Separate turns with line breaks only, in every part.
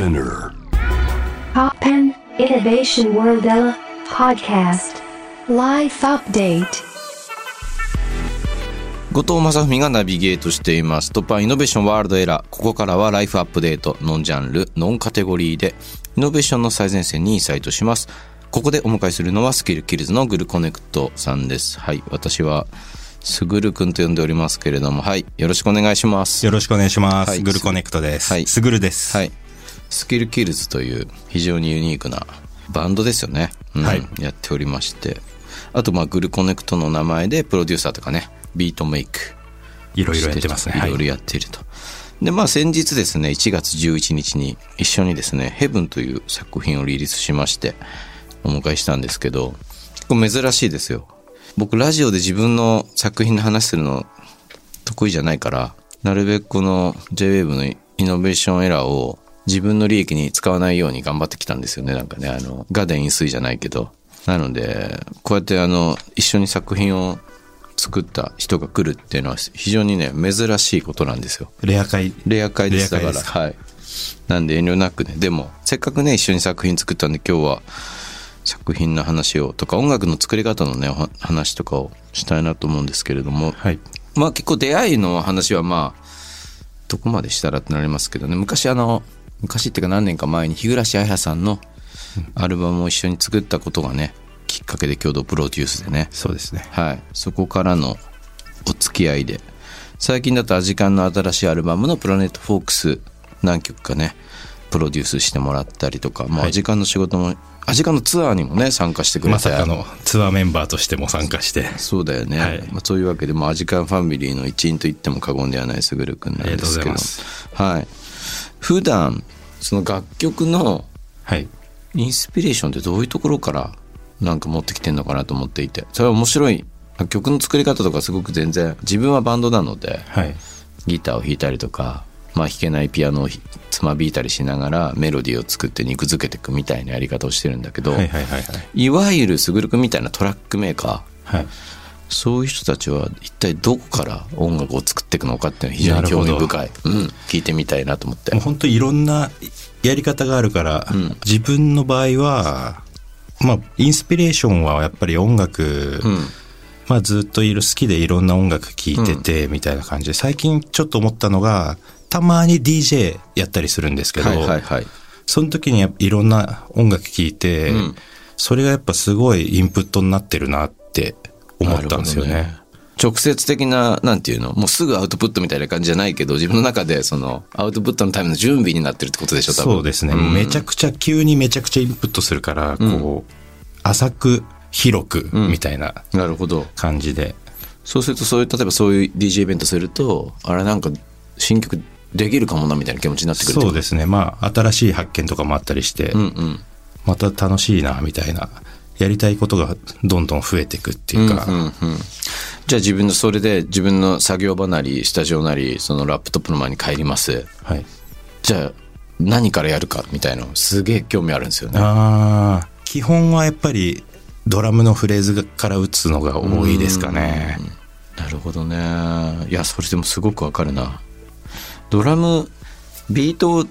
Spinear.
Toppan Innovation World podcast. Life update.
後藤正文がナビゲートしています。 Toppan Innovation World Era。ここからは Life Update、ノンジャンル、ノンカテゴリーで、イノベーションの最前線にインサイトします。ここでお迎えするのは Skillkills の GuruConnect さんです。はい。私は、すぐるくんと呼んでおりますけれども、はい。よろしくお願いします。
よろしくお願いします。
はい
GuruConnect です。
はい
すぐるです。
はい。スキルキルズという非常にユニークなバンドですよね。うん
はい
やっておりまして。あと、まあ、グルコネクトの名前でプロデューサーとかね、ビートメイク。
いろいろやってますね。
いろいろやっていると。で、まあ先日ですね、1月11日に一緒にですね、ヘブンという作品をリリースしまして、お迎えしたんですけど、結構珍しいですよ。僕、ラジオで自分の作品の話するの得意じゃないから、なるべくこの JWAVE のイノベーションエラーを自分の利益に使わないように頑張ってきたんですよね。なんかね、あの、ガデン飲水じゃないけど。なので、こうやってあの、一緒に作品を作った人が来るっていうのは非常にね、珍しいことなんですよ。
レア会。
レア会です。だから、はい。なんで遠慮なくね。でも、せっかくね、一緒に作品作ったんで今日は作品の話をとか音楽の作り方のね、話とかをしたいなと思うんですけれども、
はい。
まあ結構出会いの話はまあ、どこまでしたらってなりますけどね、昔あの、昔っていうか何年か前に日暮彩彩さんのアルバムを一緒に作ったことがね、きっかけで共同プロデュースでね、
そうですね。
はい。そこからのお付き合いで。最近だとアジカンの新しいアルバムのプラネットフォークス何曲かね、プロデュースしてもらったりとか、まあ、アジカンの仕事も、アジカンのツアーにもね、参加してくれて。
まさかのツアーメンバーとしても参加して。
そうだよね。
はい
まあ、そういうわけで、まあ、アジカンファミリーの一員と言っても過言ではないすぐるくんなんですけど。
ありがとうございます
はい。普段、その楽曲の
はい。
インスピレーションってどういうところからなんか持ってきてんのかなと思っていてそれは面白い曲の作り方とかすごく全然自分はバンドなので
はい。
ギターを弾いたりとか、まあ、弾けないピアノをひつまびいたりしながらメロディーを作って肉付けていくみたいなやり方をしてるんだけど、
はいはいはいはい。
いわゆるすぐるくんみたいなトラックメーカー
はい。
そういう人たちは一体どこから音楽を作っていくのかっていうのは非常に興味深い、うん、聞いてみたいなと思って。
もう本当いろんなやり方があるから、自分の場合は、まあ、インスピレーションはやっぱり音楽、
うん。
まあずっといる好きでいろんな音楽聴いててみたいな感じで、最近ちょっと思ったのが、たまに DJ やったりするんですけど、
はいはいはい。
その時にいろんな音楽聴いて、
うん。
それがやっぱすごいインプットになってるなって思ったんですよね。
直接的な、なんていうのもうすぐアウトプットみたいな感じじゃないけど、自分の中でその、アウトプットのための準備になってるってことでしょ、多分。
そうですね、
ん
めちゃくちゃ急にめちゃくちゃインプットするから、こう、浅く広くみたいな
なるほど。
感じで、
そうすると、そういう、例えばそういう DJ イベントすると、あれなんか、新曲できるかもな、みたいな気持ちになってくる
そうですね。まあ、新しい発見とかもあったりして、
うんうん。
また楽しいな、みたいな。やりたいことがどんどん増えていくっていうか、
うんうん。じゃあ自分の、それで自分の作業場なり、スタジオなり、そのラップトップの前に帰ります。
はい。
じゃあ、何からやるか、みたいなの、すげえ興味あるんですよね。
ああ、基本はやっぱりドラムのフレーズから打つのが多いですかね。
なるほどね。いや、それでもすごくわかるな。ドラム、ビート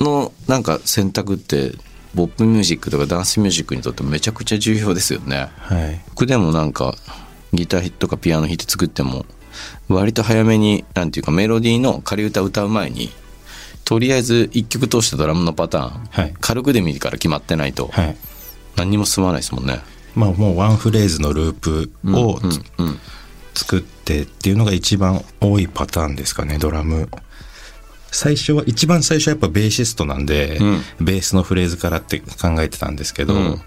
のなんか選択って、ポップミュージックとかダンスミュージックにとってめちゃくちゃ重要ですよね。
はい。
僕でもなんか、ギターとかピアノ弾いて作っても、割と早めに、なんていうかメロディーの仮歌歌う前に、とりあえず一曲通したドラムのパターン、
はい
軽くでもいいから決まってないと、
はい。
何にも進まないですもんね。
まあもうワンフレーズのループをつ
うんうん。
作ってっていうのが一番多いパターンですかね、ドラム。最初は、一番最初はやっぱベーシストなんで、ベースのフレーズからって考えてたんですけど、
うん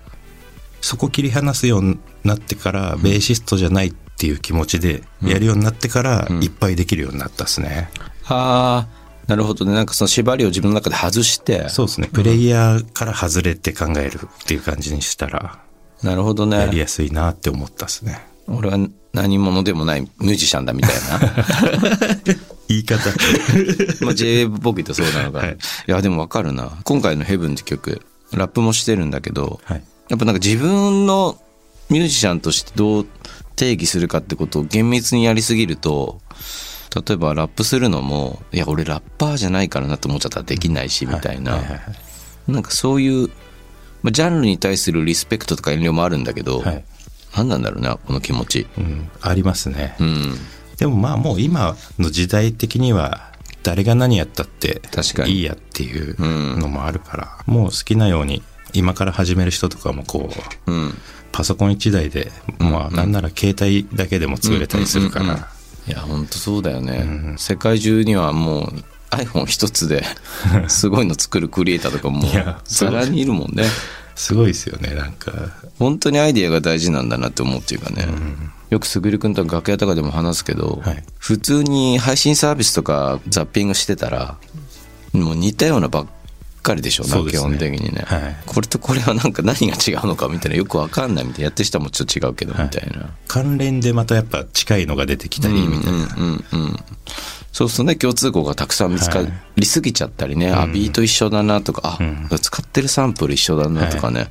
そこ切り離すようになってから、ベーシストじゃないっていう気持ちでやるようになってから、いっぱいできるようになったですね。
ああ、なるほどね。なんかその縛りを自分の中で外して、
そうですね。プレイヤーから外れて考えるっていう感じにしたら、
なるほどね。
やりやすいなって思ったですね。
俺は何者でもないミュージシャンだみたいな。
言い方。
まあ j 言ってそうなのかな。
はい
い、や、でもわかるな。今回のヘブンって曲、ラップもしてるんだけど、
はい。
やっぱなんか自分のミュージシャンとしてどう定義するかってことを厳密にやりすぎると、例えばラップするのもいや俺ラッパーじゃないからなと思っちゃったらできないしみたいな、
はい
なんかそういう、まあ、ジャンルに対するリスペクトとか遠慮もあるんだけど、
はい
何なんだろうなこの気持ち。
うん、ありますね、
うん。
でもまあもう今の時代的には誰が何やったって
確かに。
いいやっていうのもあるから、もう好きなように今から始める人とかもこう
うん。
パソコン1台で、まあなんなら携帯だけでも作れたりするから、
うんうんうん。いや本当そうだよね、世界中にはもう iPhone 一つで すごいの作るクリエイターとかも
いや
ざらにいるもんね
すごいですよねなんか。
本当にアイディアが大事なんだなって思うっていうかね、よくすぐるくんと楽屋とかでも話すけど、
はい。
普通に配信サービスとかザッピングしてたらもう似たようなばっかりでしょうな
そうですね。
基本的にね、
はい。
これとこれはなんか何が違うのかみたいな。よくわかんないみたいな。やってる人もちょっと違うけどみたいな、
関連でまたやっぱ近いのが出てきたりみたいな、
うんうんうんそうするとね共通項がたくさん見つかりすぎちゃったりね、あビート一緒だなとか。あ、使ってるサンプル一緒だなとかね、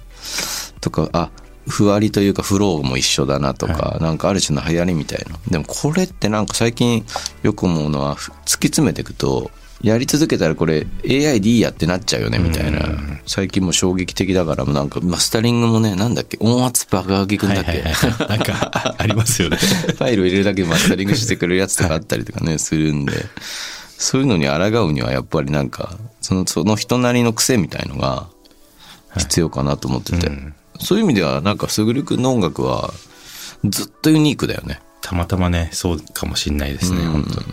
とかあふわりというかフローも一緒だなとか、なんかある種の流行りみたいな。でもこれってなんか最近よく思うのはふ突き詰めていくとやり続けたらこれ AI でいいやってなっちゃうよねみたいな、最近もう衝撃的だからもうなんかマスタリングもねなんだっけ音圧爆上げくんだっけ、
はいはいはいなんか ありますよね。
ファイルを入れるだけでマスタリングしてくれるやつとかあったりとかね、するんで、そういうのに抗うにはやっぱりなんか、その、その人なりの癖みたいのが必要かなと思ってて、そういう意味ではなんか、すぐるくんの音楽はずっとユニークだよね。
たまたまねそうかもしんないですね、本当に。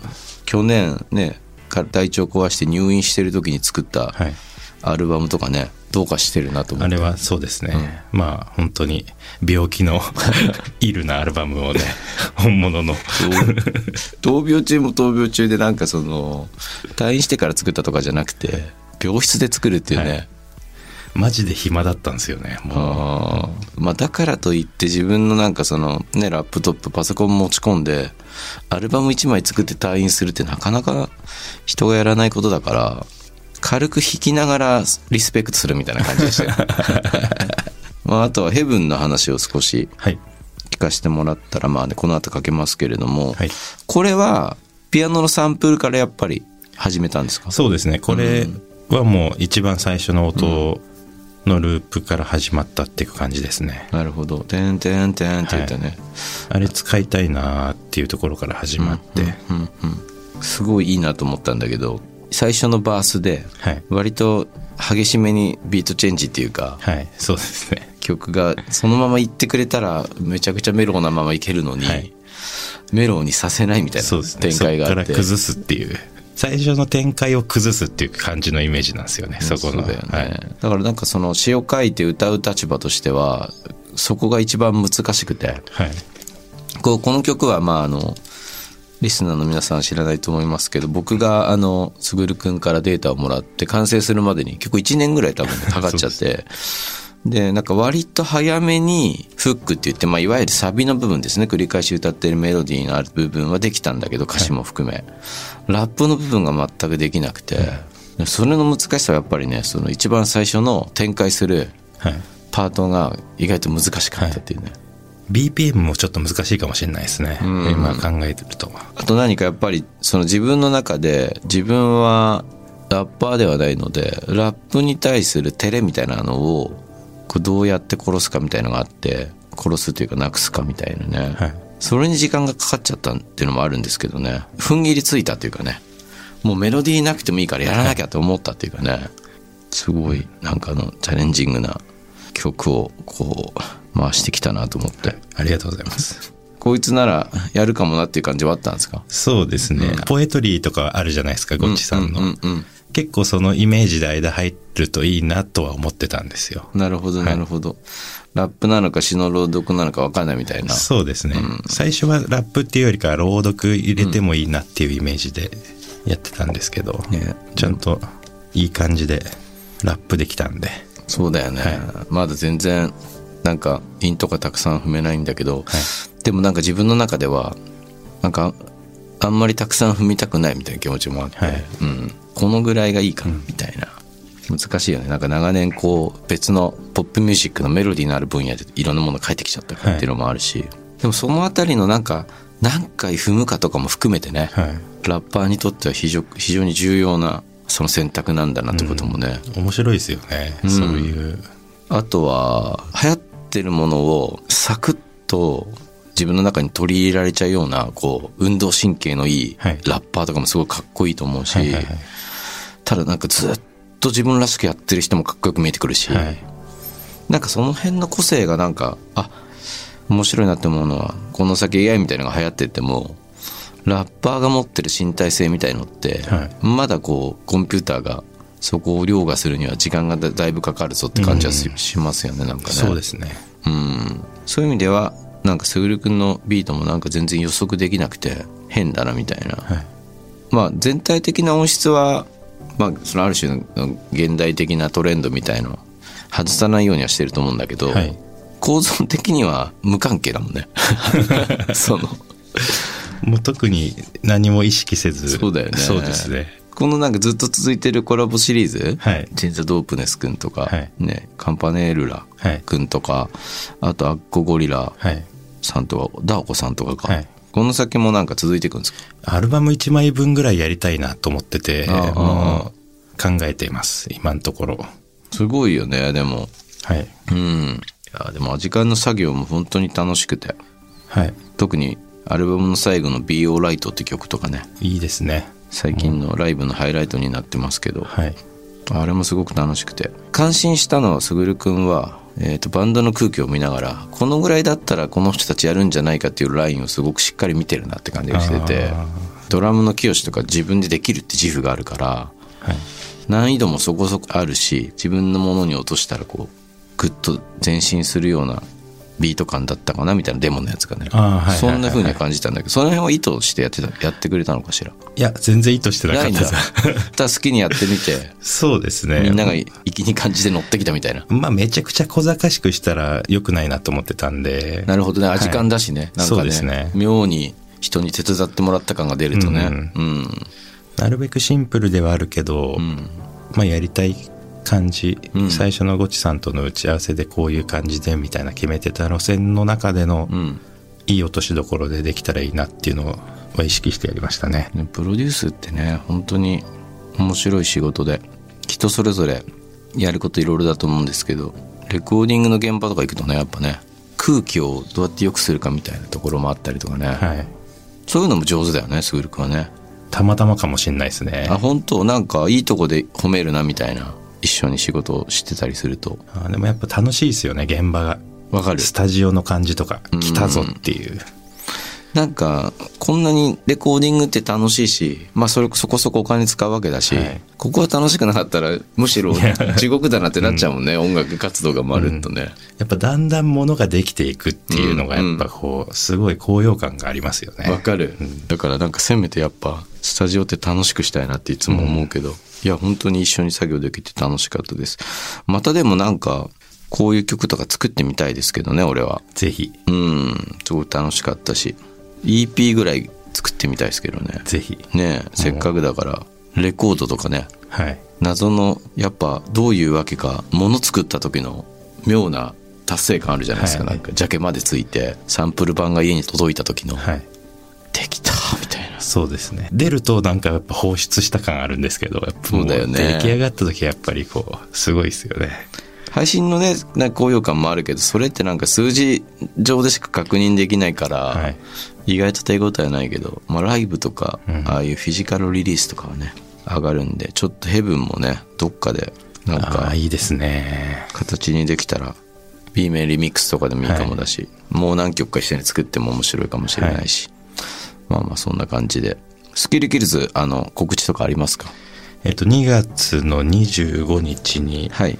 去年ね、か体調壊して入院してる時に作った
はい。
アルバムとかね、どうかしてるなと思って。
あれはそうですね、まあ本当に病気の イルなアルバムをね 本物の。
闘病中も闘病中でなんかその、退院してから作ったとかじゃなくて、病室で作るっていうね、
はいマジで暇だったんですよねもう。
まあだからといって自分のなんかそのねラップトップパソコン持ち込んでアルバム1枚作って退院するってなかなか人がやらないことだから軽く弾きながらリスペクトするみたいな感じでしたよ。まああとはヘブンの話を少し
はい。
聞かせてもらったらまあねこの後かけますけれども、
はい。
これはピアノのサンプルからやっぱり始めたんですか？
そうですね。これはもう一番最初の音のループから始まったっていう感じですね、
なるほど「てんてんてん」って言ってね、
あれ使いたいなーっていうところから始まって、
うんうん、すごいいいなと思ったんだけど最初のバースで
はい。
割と激しめにビートチェンジっていうか
はい。そうですね。
曲がそのままいってくれたらめちゃくちゃメローなままいけるのに、
はい。
メローにさせないみたいな展開があって。
崩すっていう最初の展開を崩すっていう感じのイメージなんですよねそこの
だよね、
はい、
だからなんかその詩を書いて歌う立場としてはそこが一番難しくて。
はい。
こうこの曲はまああのリスナーの皆さん知らないと思いますけど僕があのすぐるくんからデータをもらって完成するまでに結構1年ぐらい多分かかっちゃって でなんか割と早めにフックって言って、まあ、いわゆるサビの部分ですね。繰り返し歌ってるメロディーのある部分はできたんだけど歌詞も含め、ラップの部分が全くできなくて、それの難しさはやっぱりねその一番最初の展開する
はい。
パートが意外と難しかったっていうね、
BPM もちょっと難しいかもしれないですね、
ん。
今考えてると。
あと何かやっぱりその自分の中で自分はラッパーではないのでラップに対する照れみたいなのをこうどうやって殺すかみたいのがあって殺すというかなくすかみたいなね、
はい。
それに時間がかかっちゃったっていうのもあるんですけどね。踏ん切りついたっていうかね。もうメロディーなくてもいいからやらなきゃって思ったっていうかね。すごいなんかあのチャレンジングな曲をこう回してきたなと思って。
ありがとうございます。
こいつならやるかもなっていう感じはあったんですか？
そうですね、ポエトリーとかあるじゃないですかゴッチさんの、
うんうん
結構そのイメージで間入るといいなとは思ってたんですよ。
なるほどなるほど、ラップなのか詩の朗読なのか分かんないみたいな。
そうですね、最初はラップっていうよりかは朗読入れてもいいなっていうイメージでやってたんですけど、
ね。
ちゃんといい感じでラップできたんで。
そうだよね、
は
まだ全然なんか韻とかたくさん踏めないんだけど、でもなんか自分の中ではなんかあんまりたくさん踏みたくないみたいな気持ちもあって、
はい。
うん、このぐらいがいいかなみたいな、難しいよね。なんか長年こう別のポップミュージックのメロディーのある分野でいろんなものを書いてきちゃったっていうのもあるし、でもそのあたりのなんか何回踏むかとかも含めてね、
はい。
ラッパーにとっては非常非常に重要なその選択なんだなってこともね、
面白いですよね、
ん。
そういう。
あとは流行ってるものをサクッと自分の中に取り入れられちゃうようなこう運動神経のいい
はい。
ラッパーとかもすごいかっこいいと思うし、ただなんかずっと自分らしくやってる人もかっこよく見えてくるし、
はい。
なんかその辺の個性がなんかあ面白いなって思うのはこの先 AI みたいなのが流行ってってもラッパーが持ってる身体性みたいのって、
はい。
まだこうコンピューターがそこを凌駕するには時間がだだいぶかかるぞって感じはし,、しますよねなんかね。
そうですね。
うん。そういう意味ではなんかすぐるくんのビートもなんか全然予測できなくて変だなみたいな、
はい。
まあ全体的な音質はまあそのある種の現代的なトレンドみたいの外さないようにはしてると思うんだけど、
はい。
構造的には無関係だもんね。その。
もう特に何も意識せず。
そうだよね。
そうですね
このなんかずっと続いてるコラボシリーズ、
はい。
ジェンザ・ドープネスくんとか、
はい。
ね、カンパネルラ
はい
くんとか、あとアッコゴリラ
はい。
さんとかダーコさんとかか、
はい。
この先もなんか続いていくんですか？
アルバム1枚分ぐらいやりたいなと思ってて考えています今のところ。
すごいよねでも。
はい。
うん。いやでもアジカンの作業も本当に楽しくて。
はい。
特にアルバムの最後の「Be Alright」って曲とかね。
いいですね
最近のライブのハイライトになってますけど、
はい。
あれもすごく楽しくて。感心したのはすぐるくんは、えー、とバンドの空気を見ながらこのぐらいだったらこの人たちやるんじゃないかっていうラインをすごくしっかり見てるなって感じがしてて
あ
ドラムの清とか自分でできるって自負があるから
はい。
難易度もそこそこあるし自分のものに落としたらこうグッと前進するようなビート感だったかなみたいなデモのやつがね。そんな風には感じたんだけどその辺は意図してやってたやってくれたのかしら？
いや全然意図してなか
ないんだ。
ったです。
ただ好きにやってみて
そうですね。
みんなが粋に感じで乗ってきたみたいな。
まあめちゃくちゃ小賢しくしたら良くないなと思ってたんで。
なるほどね。味感だしね、なんかね
ですね。
妙に人に手伝ってもらった感が出るとね。うん、
なるべくシンプルではあるけど、
ん。
まあやりたい感じ、
うん
最初のゴチさんとの打ち合わせでこういう感じでみたいな決めてた路線の中での
うん
いい落としどころでできたらいいなっていうのは意識してやりましたね。
ねプロデュースってね本当に面白い仕事で人それぞれやることいろいろだと思うんですけどレコーディングの現場とか行くとねやっぱね空気をどうやって良くするかみたいなところもあったりとかね、
はい。
そういうのも上手だよねすぐるくんはね
たまたまかもしんないですね。
あ本当？なんかいいとこで褒めるなみたいな一緒に仕事をしてたりすると
あでもやっぱ楽しいですよね、現場が。
わかる
スタジオの感じとか、来たぞっていう。
なんかこんなにレコーディングって楽しいしまあそれそこそこお金使うわけだし、
はい。
ここは楽しくなかったらむしろ地獄だなってなっちゃうもんね、音楽活動がまるっとね、
やっぱだんだんものができていくっていうのがやっぱこう、すごい高揚感がありますよね。
わかる、だからなんかせめてやっぱスタジオって楽しくしたいなっていつも思うけど、いや本当に一緒に作業できて楽しかったです。またでもなんかこういう曲とか作ってみたいですけどね俺は。
ぜひ、
うん。すごい楽しかったし EP ぐらい作ってみたいですけどね
ぜひ。
ねえせっかくだからレコードとかね
はい。
謎のやっぱどういうわけか物作った時の妙な達成感あるじゃないですか、
はい
なんかジャケまでついてサンプル版が家に届いた時の、
はい。
できたみたいな
そうですね。出るとなんかやっぱ放出した感あるんですけど、やっぱも
そうだよね
出来上がった時はやっぱりこう、すごいですよね。
配信のねなんか高揚感もあるけどそれってなんか数字上でしか確認できないから、
はい
意外と手応えないけど、まあ、ライブとか、
うん。
ああいうフィジカルリリースとかはね上がるんでちょっとヘブンもねどっかでなん
あ
か
あ、いいですね。
形にできたら B 面リミックスとかでもいいかもだし、もう何曲か一緒に作っても面白いかもしれないし、まあまあそんな感じで。スキルキルズあの告知とかありますか？
えっと、2月の25日に、
はい。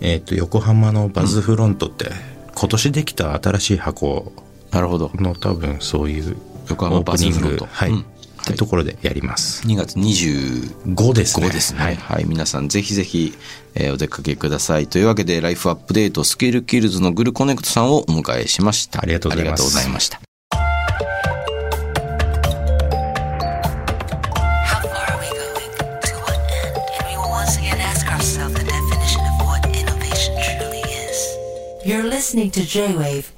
えっと、横浜のバズフロントって、今年できた新しい箱
なるほど
の多分そういう
横浜
オープニング、はい、
うん
ってところでやります。
2月25
5ですね。
ですね。
は
はいい。皆さんぜひぜひ、えーお出かけください。というわけで、ライフアップデートスキルキルズのグルコネクトさんをお迎えしました。
ありがとうございます
ありがとうございました。
How far are we going? To what end? And we will once again ask ourselves the definition of what innovation truly is. You're listening to J-Wave